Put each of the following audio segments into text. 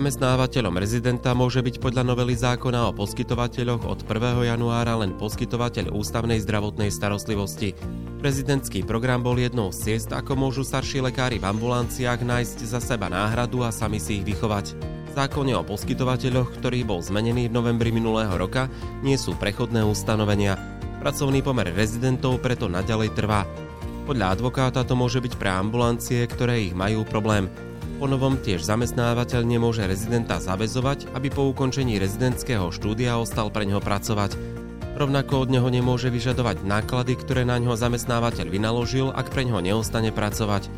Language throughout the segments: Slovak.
Zamestnávateľom rezidenta môže byť podľa novely zákona o poskytovateľoch od 1. januára len poskytovateľ ústavnej zdravotnej starostlivosti. Prezidentský program bol jednou z ciest, ako môžu starší lekári v ambulanciách nájsť za seba náhradu a sami si ich vychovať. V zákone o poskytovateľoch, ktorý bol zmenený v novembri minulého roka, nie sú prechodné ustanovenia. Pracovný pomer rezidentov preto naďalej trvá. Podľa advokáta to môže byť pre ambulancie, ktoré ich majú problém. Ponovom tiež zamestnávateľ nemôže rezidenta zavezovať, aby po ukončení rezidentského štúdia ostal pre neho pracovať. Rovnako od neho nemôže vyžadovať náklady, ktoré na ňo zamestnávateľ vynaložil, ak pre ňo neostane pracovať.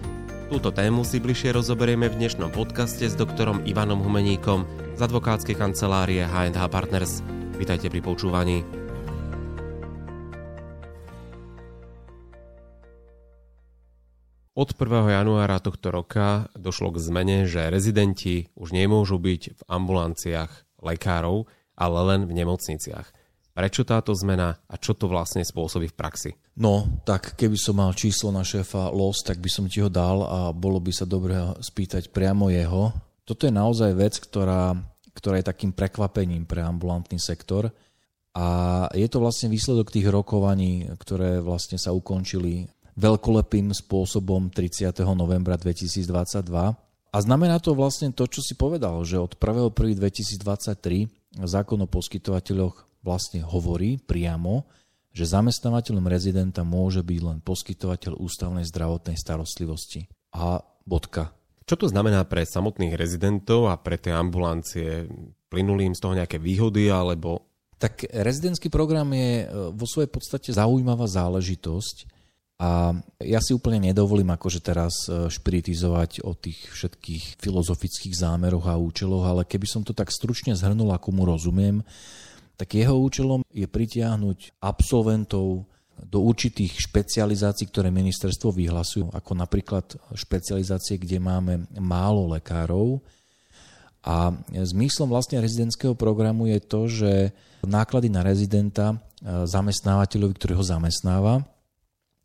Túto tému si bližšie rozoberieme v dnešnom podcaste s doktorom Ivanom Humeníkom z advokátskej kancelárie H&H Partners. Vítajte pri počúvaní. Od 1. januára tohto roka došlo k zmene, že rezidenti už nemôžu byť v ambulanciách lekárov, ale len v nemocniciach. Prečo táto zmena a čo to vlastne spôsobí v praxi? No, tak keby som mal číslo na šéfa LOS, tak by som ti ho dal a bolo by sa dobre spýtať priamo jeho. Toto je naozaj vec, ktorá, ktorá je takým prekvapením pre ambulantný sektor a je to vlastne výsledok tých rokovaní, ktoré vlastne sa ukončili veľkolepým spôsobom 30. novembra 2022. A znamená to vlastne to, čo si povedal, že od 1.1.2023 zákon o poskytovateľoch vlastne hovorí priamo, že zamestnávateľom rezidenta môže byť len poskytovateľ ústavnej zdravotnej starostlivosti. A bodka. Čo to znamená pre samotných rezidentov a pre tie ambulancie? Plynuli im z toho nejaké výhody alebo... Tak rezidentský program je e, vo svojej podstate zaujímavá záležitosť, a ja si úplne nedovolím akože teraz e, špiritizovať o tých všetkých filozofických zámeroch a účeloch, ale keby som to tak stručne zhrnul, ako mu rozumiem, tak jeho účelom je pritiahnuť absolventov do určitých špecializácií, ktoré ministerstvo vyhlasujú, ako napríklad špecializácie, kde máme málo lekárov. A zmyslom vlastne rezidentského programu je to, že náklady na rezidenta e, zamestnávateľovi, ktorý ho zamestnáva,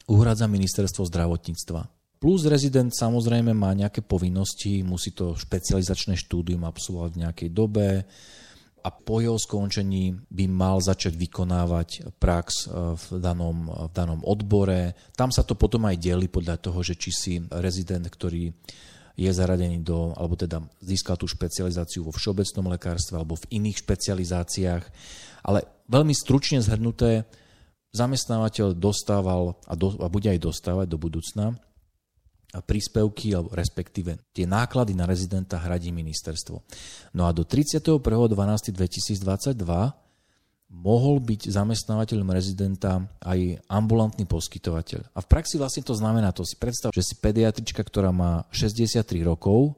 uhradza ministerstvo zdravotníctva. Plus rezident samozrejme má nejaké povinnosti, musí to špecializačné štúdium absolvovať v nejakej dobe a po jeho skončení by mal začať vykonávať prax e, v danom, v danom odbore. Tam sa to potom aj delí podľa toho, že či si rezident, ktorý je zaradený do, alebo teda získal tú špecializáciu vo všeobecnom lekárstve alebo v iných špecializáciách. Ale veľmi stručne zhrnuté, zamestnávateľ dostával a, do, a bude aj dostávať do budúcna príspevky, alebo respektíve tie náklady na rezidenta hradí ministerstvo. No a do 31.12.2022 mohol byť zamestnávateľom rezidenta aj ambulantný poskytovateľ. A v praxi vlastne to znamená, to si predstav, že si pediatrička, ktorá má 63 rokov,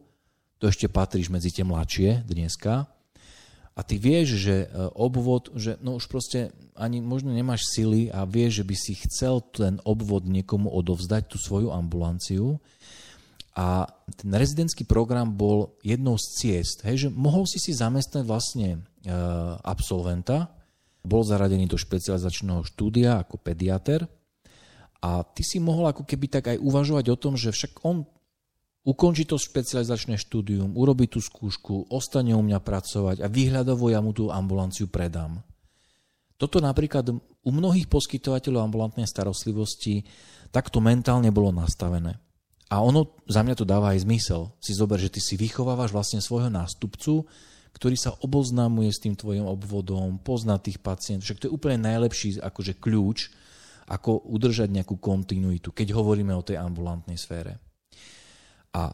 to ešte patríš medzi tie mladšie dneska, a ty vieš, že e, obvod, že no už proste ani možno nemáš sily a vieš, že by si chcel ten obvod niekomu odovzdať, tú svoju ambulanciu. A ten rezidentský program bol jednou z ciest, hej, že mohol si si zamestnať vlastne e, absolventa, bol zaradený do špecializačného štúdia ako pediater a ty si mohol ako keby tak aj uvažovať o tom, že však on ukončí to špecializačné štúdium, urobí tú skúšku, ostane u mňa pracovať a výhľadovo ja mu tú ambulanciu predám. Toto napríklad u mnohých poskytovateľov ambulantnej starostlivosti takto mentálne bolo nastavené. A ono za mňa to dáva aj zmysel. Si zober, že ty si vychovávaš vlastne svojho nástupcu, ktorý sa oboznámuje s tým tvojim obvodom, pozná tých pacientov. Však to je úplne najlepší akože kľúč, ako udržať nejakú kontinuitu, keď hovoríme o tej ambulantnej sfére. A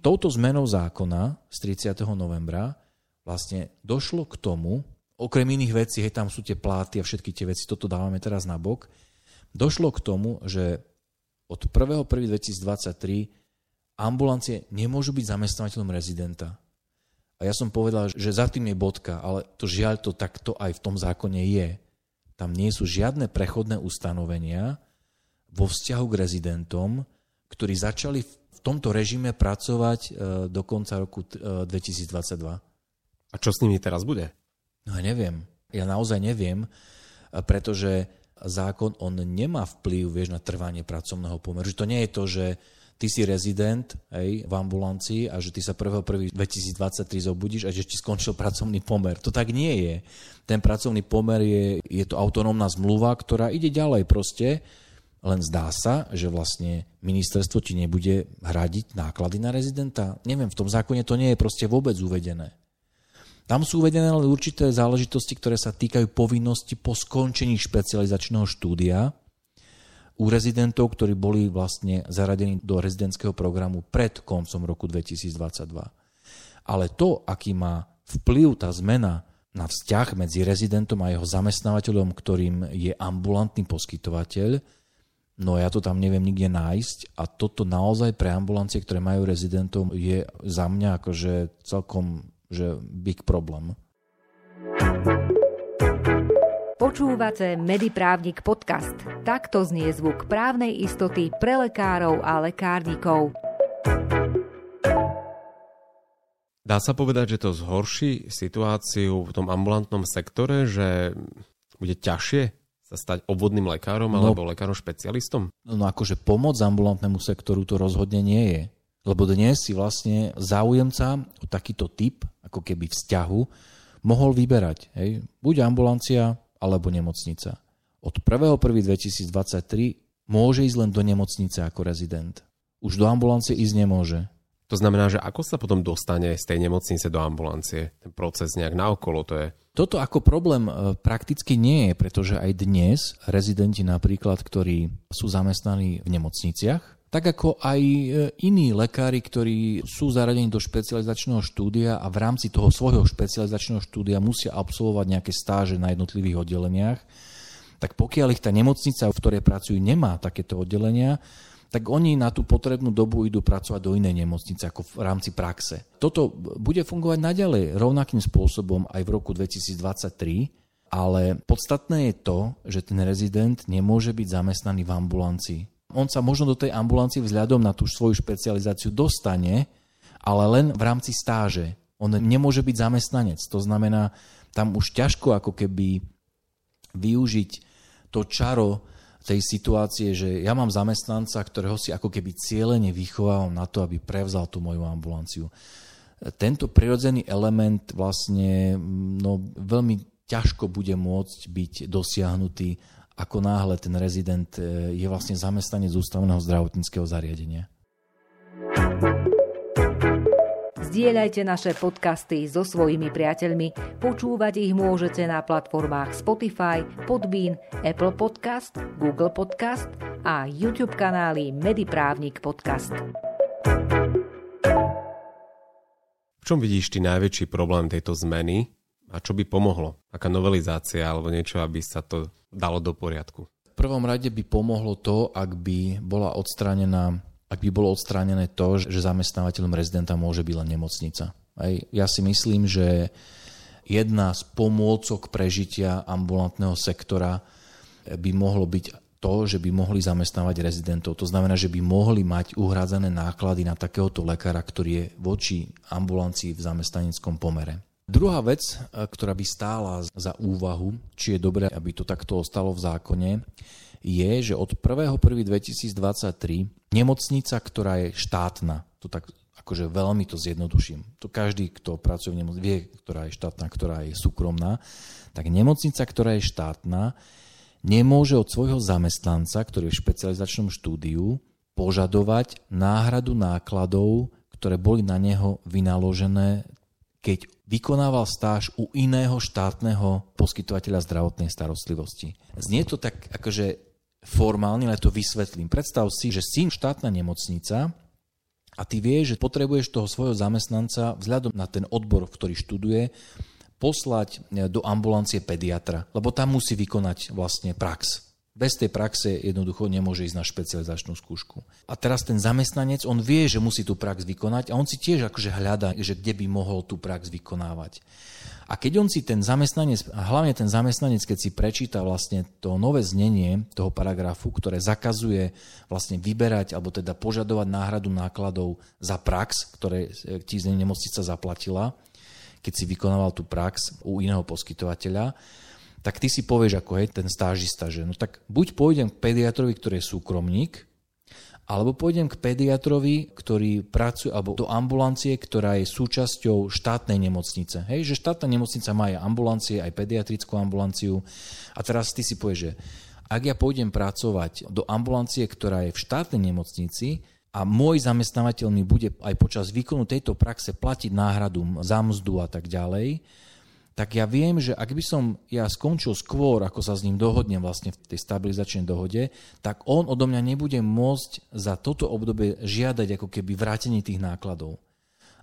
touto zmenou zákona z 30. novembra vlastne došlo k tomu, okrem iných vecí, hej, tam sú tie pláty a všetky tie veci, toto dávame teraz na bok, došlo k tomu, že od 1.1.2023 ambulancie nemôžu byť zamestnávateľom rezidenta. A ja som povedal, že za tým je bodka, ale to žiaľ to takto aj v tom zákone je. Tam nie sú žiadne prechodné ustanovenia vo vzťahu k rezidentom, ktorí začali v tomto režime pracovať e, do konca roku 2022. E, A čo s nimi teraz bude? No ja neviem. Ja naozaj neviem, pretože zákon on nemá vplyv vieš, na trvanie pracovného pomeru. Že to nie je to, že ty si rezident hej, v ambulancii a že ty sa 1.1.2023 zobudíš a že ti skončil pracovný pomer. To tak nie je. Ten pracovný pomer je, je to autonómna zmluva, ktorá ide ďalej proste, len zdá sa, že vlastne ministerstvo ti nebude hradiť náklady na rezidenta. Neviem, v tom zákone to nie je proste vôbec uvedené. Tam sú uvedené len určité záležitosti, ktoré sa týkajú povinnosti po skončení špecializačného štúdia u rezidentov, ktorí boli vlastne zaradení do rezidentského programu pred koncom roku 2022. Ale to, aký má vplyv tá zmena na vzťah medzi rezidentom a jeho zamestnávateľom, ktorým je ambulantný poskytovateľ, no ja to tam neviem nikde nájsť a toto naozaj pre ambulancie, ktoré majú rezidentov, je za mňa akože celkom že big problem. Počúvate Mediprávnik podcast. Takto znie zvuk právnej istoty pre lekárov a lekárnikov. Dá sa povedať, že to zhorší situáciu v tom ambulantnom sektore, že bude ťažšie sa stať obvodným lekárom no, alebo lekárom špecialistom? No akože pomoc ambulantnému sektoru to rozhodne nie je. Lebo dnes si vlastne záujemca o takýto typ, ako keby vzťahu, mohol vyberať. Hej? Buď ambulancia, alebo nemocnica. Od 1.1.2023 môže ísť len do nemocnice ako rezident. Už do ambulancie ísť nemôže. To znamená, že ako sa potom dostane z tej nemocnice do ambulancie? Ten proces nejak naokolo to je? Toto ako problém e, prakticky nie je, pretože aj dnes rezidenti napríklad, ktorí sú zamestnaní v nemocniciach, tak ako aj e, iní lekári, ktorí sú zaradení do špecializačného štúdia a v rámci toho svojho špecializačného štúdia musia absolvovať nejaké stáže na jednotlivých oddeleniach, tak pokiaľ ich tá nemocnica, v ktorej pracujú, nemá takéto oddelenia, tak oni na tú potrebnú dobu idú pracovať do inej nemocnice ako v rámci praxe. Toto bude fungovať naďalej rovnakým spôsobom aj v roku 2023, ale podstatné je to, že ten rezident nemôže byť zamestnaný v ambulancii on sa možno do tej ambulancie vzhľadom na tú svoju špecializáciu dostane, ale len v rámci stáže. On nemôže byť zamestnanec. To znamená, tam už ťažko ako keby využiť to čaro tej situácie, že ja mám zamestnanca, ktorého si ako keby cieľene vychovávam na to, aby prevzal tú moju ambulanciu. Tento prirodzený element vlastne no, veľmi ťažko bude môcť byť dosiahnutý ako náhle ten rezident e, je vlastne zamestnanec ústavného zdravotníckého zariadenia. Zdieľajte naše podcasty so svojimi priateľmi. Počúvať ich môžete na platformách Spotify, Podbean, Apple Podcast, Google Podcast a YouTube kanály Mediprávnik Podcast. V čom vidíš ty najväčší problém tejto zmeny a čo by pomohlo? Aká novelizácia alebo niečo, aby sa to dalo do poriadku? V prvom rade by pomohlo to, ak by bola odstránená ak by bolo odstránené to, že zamestnávateľom rezidenta môže byť len nemocnica. Aj ja si myslím, že jedna z pomôcok prežitia ambulantného sektora by mohlo byť to, že by mohli zamestnávať rezidentov. To znamená, že by mohli mať uhrádzané náklady na takéhoto lekára, ktorý je voči ambulancii v zamestnaneckom pomere. Druhá vec, e, ktorá by stála za úvahu, či je dobré, aby to takto ostalo v zákone, je, že od 1.1.2023 nemocnica, ktorá je štátna, to tak akože veľmi to zjednoduším, to každý, kto pracuje v nemocnici, vie, ktorá je štátna, ktorá je súkromná, tak nemocnica, ktorá je štátna, nemôže od svojho zamestnanca, ktorý je v špecializačnom štúdiu, požadovať náhradu nákladov, ktoré boli na neho vynaložené keď vykonával stáž u iného štátneho poskytovateľa zdravotnej starostlivosti. Znie to tak akože formálne, ale to vysvetlím. Predstav si, že si štátna nemocnica a ty vieš, že potrebuješ toho svojho zamestnanca vzhľadom na ten odbor, v ktorý študuje, poslať do ambulancie pediatra, lebo tam musí vykonať vlastne prax. Bez tej praxe jednoducho nemôže ísť na špecializačnú skúšku. A teraz ten zamestnanec, on vie, že musí tú prax vykonať a on si tiež akože hľadá, že kde by mohol tú prax vykonávať. A keď on si ten zamestnanec, a hlavne ten zamestnanec, keď si prečíta vlastne to nové znenie toho paragrafu, ktoré zakazuje vlastne vyberať alebo teda požadovať náhradu nákladov za prax, ktoré ti nemocnica zaplatila, keď si vykonával tú prax u iného poskytovateľa, tak ty si povieš ako hej, ten stážista, že no tak buď pôjdem k pediatrovi, ktorý je súkromník, Alebo pôjdem k pediatrovi, ktorý pracuje, alebo do ambulancie, ktorá je súčasťou štátnej nemocnice. Hej, že štátna nemocnica má aj ambulancie, aj pediatrickú ambulanciu. A teraz ty si povieš, že ak ja pôjdem pracovať do ambulancie, ktorá je v štátnej nemocnici, a môj zamestnávateľ mi bude aj počas výkonu tejto praxe platiť náhradu za mzdu a tak ďalej, tak ja viem, že ak by som ja skončil skôr, ako sa s ním dohodnem vlastne v tej stabilizačnej dohode, tak on odo mňa nebude môcť za toto obdobie žiadať ako keby vrátenie tých nákladov.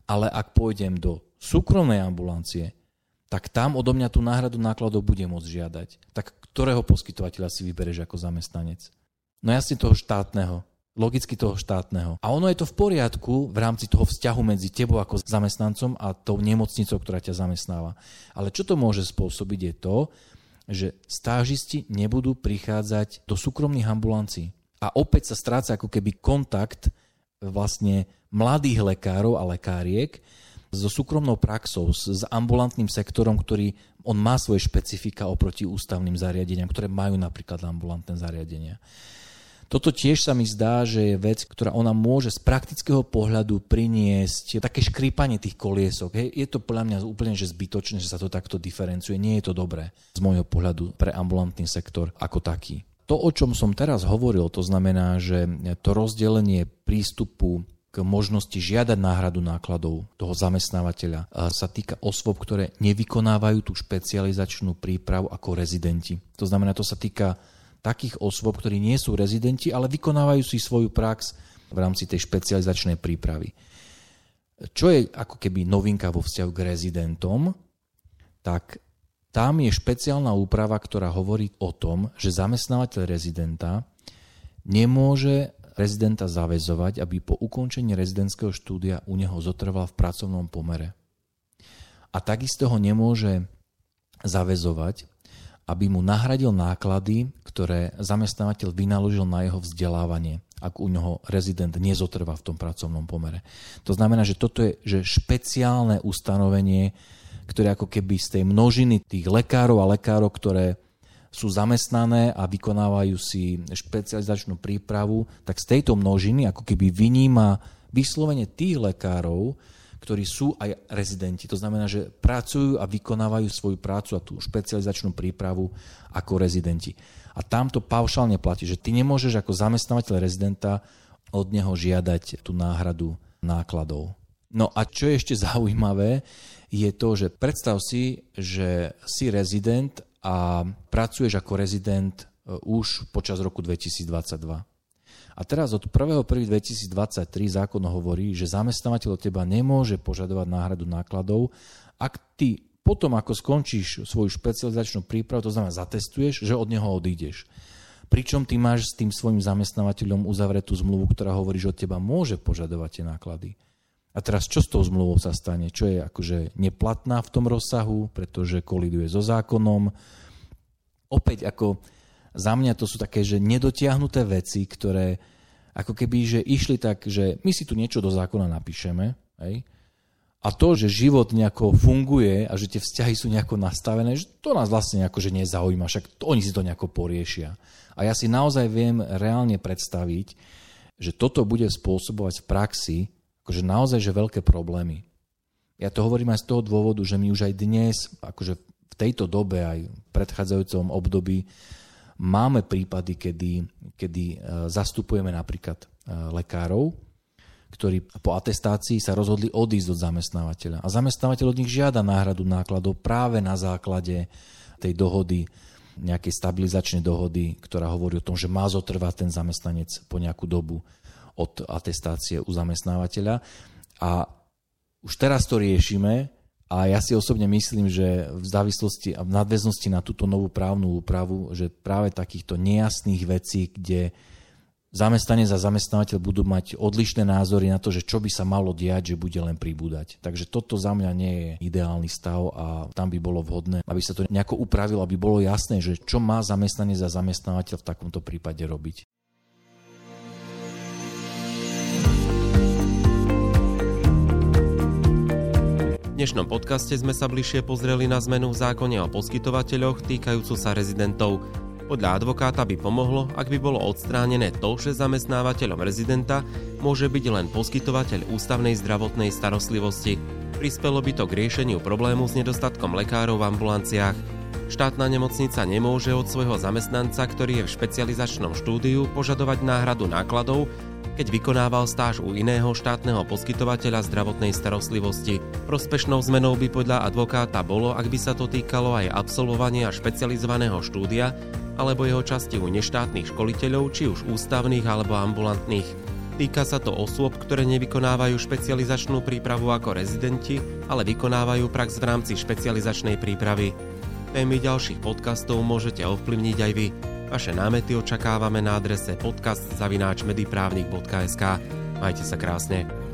Ale ak pôjdem do súkromnej ambulancie, tak tam odo mňa tú náhradu nákladov bude môcť žiadať. Tak ktorého poskytovateľa si vybereš ako zamestnanec? No jasne toho štátneho logicky toho štátneho. A ono je to v poriadku v rámci toho vzťahu medzi tebou ako zamestnancom a tou nemocnicou, ktorá ťa zamestnáva. Ale čo to môže spôsobiť je to, že stážisti nebudú prichádzať do súkromných ambulancií. A opäť sa stráca ako keby kontakt vlastne mladých lekárov a lekáriek so súkromnou praxou, s ambulantným sektorom, ktorý on má svoje špecifika oproti ústavným zariadeniam, ktoré majú napríklad ambulantné zariadenia. Toto tiež sa mi zdá, že je vec, ktorá ona môže z praktického pohľadu priniesť také škrípanie tých koliesok. Hej. Je to podľa mňa úplne že zbytočné, že sa to takto diferencuje. Nie je to dobré z môjho pohľadu pre ambulantný sektor ako taký. To, o čom som teraz hovoril, to znamená, že to rozdelenie prístupu k možnosti žiadať náhradu nákladov toho zamestnávateľa sa týka osôb, ktoré nevykonávajú tú špecializačnú prípravu ako rezidenti. To znamená, to sa týka takých osôb, ktorí nie sú rezidenti, ale vykonávajú si svoju prax v rámci tej špecializačnej prípravy. Čo je ako keby novinka vo vzťahu k rezidentom, tak tam je špeciálna úprava, ktorá hovorí o tom, že zamestnávateľ rezidenta nemôže rezidenta zavezovať, aby po ukončení rezidentského štúdia u neho zotrval v pracovnom pomere. A takisto ho nemôže zavezovať, aby mu nahradil náklady, ktoré zamestnávateľ vynaložil na jeho vzdelávanie, ak u neho rezident nezotrvá v tom pracovnom pomere. To znamená, že toto je že špeciálne ustanovenie, ktoré ako keby z tej množiny tých lekárov a lekárov, ktoré sú zamestnané a vykonávajú si špecializačnú prípravu, tak z tejto množiny ako keby vyníma vyslovene tých lekárov, ktorí sú aj rezidenti. To znamená, že pracujú a vykonávajú svoju prácu a tú špecializačnú prípravu ako rezidenti. A tam to paušálne platí, že ty nemôžeš ako zamestnávateľ rezidenta od neho žiadať tú náhradu nákladov. No a čo je ešte zaujímavé, je to, že predstav si, že si rezident a pracuješ ako rezident e, už počas roku 2022. A teraz od 1.1.2023 zákon hovorí, že zamestnávateľ od teba nemôže požadovať náhradu nákladov, ak ty potom, ako skončíš svoju špecializačnú prípravu, to znamená zatestuješ, že od neho odídeš. Pričom ty máš s tým svojim zamestnávateľom uzavretú zmluvu, ktorá hovorí, že od teba môže požadovať tie náklady. A teraz čo s tou zmluvou sa stane? Čo je akože neplatná v tom rozsahu, pretože koliduje so zákonom? Opäť ako za mňa to sú také, že nedotiahnuté veci, ktoré ako keby, že išli tak, že my si tu niečo do zákona napíšeme, hej? A to, že život nejako funguje a že tie vzťahy sú nejako nastavené, že to nás vlastne nejako že nezaujíma, však to, oni si to nejako poriešia. A ja si naozaj viem reálne predstaviť, že toto bude spôsobovať v praxi akože naozaj že veľké problémy. Ja to hovorím aj z toho dôvodu, že my už aj dnes, akože v tejto dobe, aj v predchádzajúcom období, Máme prípady, kedy, kedy e, zastupujeme napríklad e, lekárov, ktorí po atestácii sa rozhodli odísť od zamestnávateľa. A zamestnávateľ od nich žiada náhradu nákladov práve na základe tej dohody, nejakej stabilizačnej dohody, ktorá hovorí o tom, že má zotrvať ten zamestnanec po nejakú dobu od atestácie u zamestnávateľa. A už teraz to riešime a ja si osobne myslím, že v závislosti a v nadväznosti na túto novú právnu úpravu, že práve takýchto nejasných vecí, kde zamestnanec a zamestnávateľ budú mať odlišné názory na to, že čo by sa malo diať, že bude len pribúdať. Takže toto za mňa nie je ideálny stav a tam by bolo vhodné, aby sa to nejako upravilo, aby bolo jasné, že čo má zamestnanec a zamestnávateľ v takomto prípade robiť. dnešnom podcaste sme sa bližšie pozreli na zmenu v zákone o poskytovateľoch týkajúcu sa rezidentov. Podľa advokáta by pomohlo, ak by bolo odstránené to, že zamestnávateľom rezidenta môže byť len poskytovateľ ústavnej zdravotnej starostlivosti. Prispelo by to k riešeniu problému s nedostatkom lekárov v ambulanciách. Štátna nemocnica nemôže od svojho zamestnanca, ktorý je v špecializačnom štúdiu, požadovať náhradu nákladov, keď vykonával stáž u iného štátneho poskytovateľa zdravotnej starostlivosti. Prospešnou zmenou by podľa advokáta bolo, ak by sa to týkalo aj absolvovania špecializovaného štúdia alebo jeho časti u neštátnych školiteľov, či už ústavných alebo ambulantných. Týka sa to osôb, ktoré nevykonávajú špecializačnú prípravu ako rezidenti, ale vykonávajú prax v rámci špecializačnej prípravy. Témy ďalších podcastov môžete ovplyvniť aj vy. Vaše námety očakávame na adrese podcast.mediprávnik.sk. Majte sa krásne.